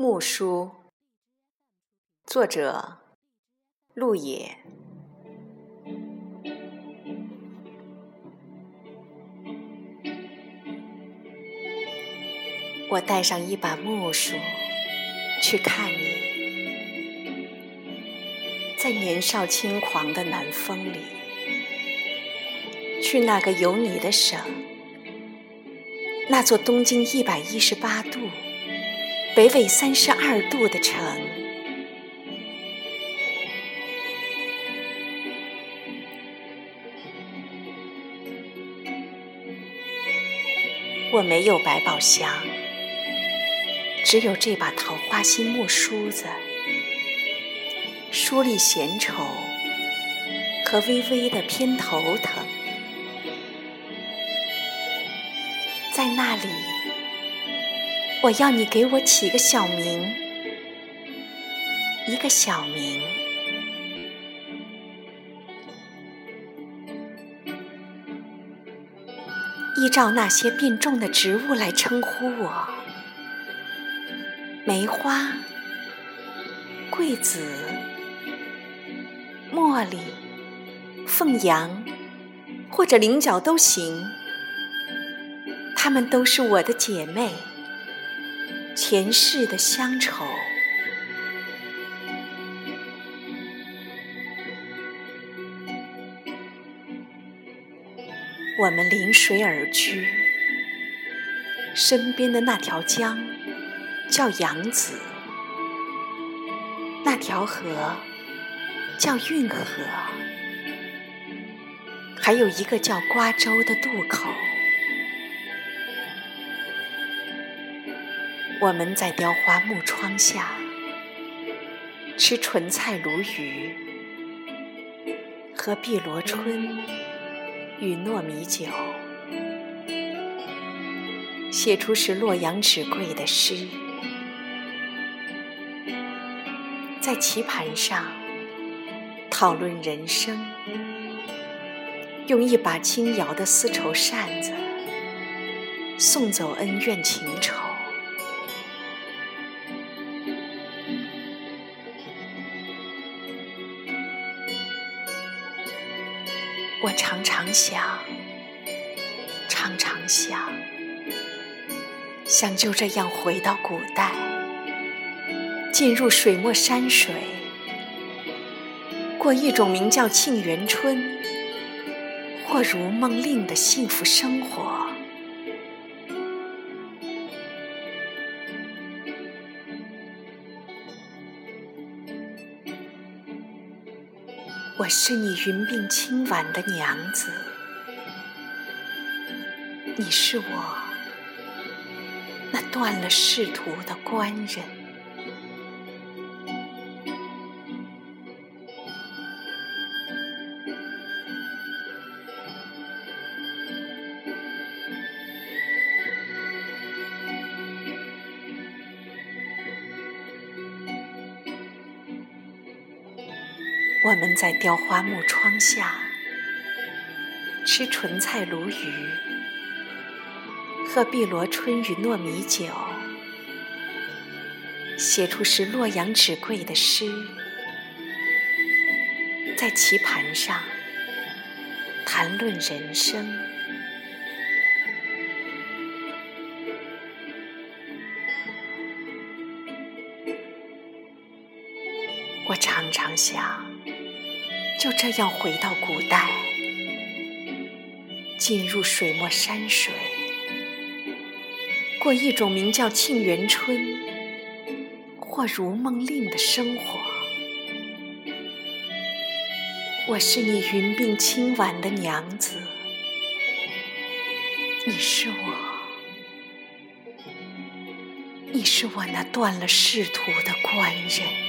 木书，作者陆野。我带上一把木梳，去看你，在年少轻狂的南风里，去那个有你的省，那座东经一百一十八度。北纬三十二度的城，我没有百宝箱，只有这把桃花心木梳子，梳理闲愁和微微的偏头疼，在那里。我要你给我起个小名，一个小名，依照那些变种的植物来称呼我：梅花、桂子、茉莉、凤阳，或者菱角都行。她们都是我的姐妹。前世的乡愁，我们临水而居，身边的那条江叫扬子，那条河叫运河，还有一个叫瓜洲的渡口。我们在雕花木窗下吃纯菜鲈鱼喝碧螺春与糯米酒，写出是洛阳纸贵的诗，在棋盘上讨论人生，用一把轻摇的丝绸扇子送走恩怨情仇。我常常想，常常想，想就这样回到古代，进入水墨山水，过一种名叫沁园春或如梦令的幸福生活。我是你云鬓轻挽的娘子，你是我那断了仕途的官人。我们在雕花木窗下吃莼菜鲈鱼，喝碧螺春与糯米酒，写出是洛阳纸贵的诗，在棋盘上谈论人生。我常常想。就这样回到古代，进入水墨山水，过一种名叫沁园春或如梦令的生活。我是你云鬓轻挽的娘子，你是我，你是我那断了仕途的官人。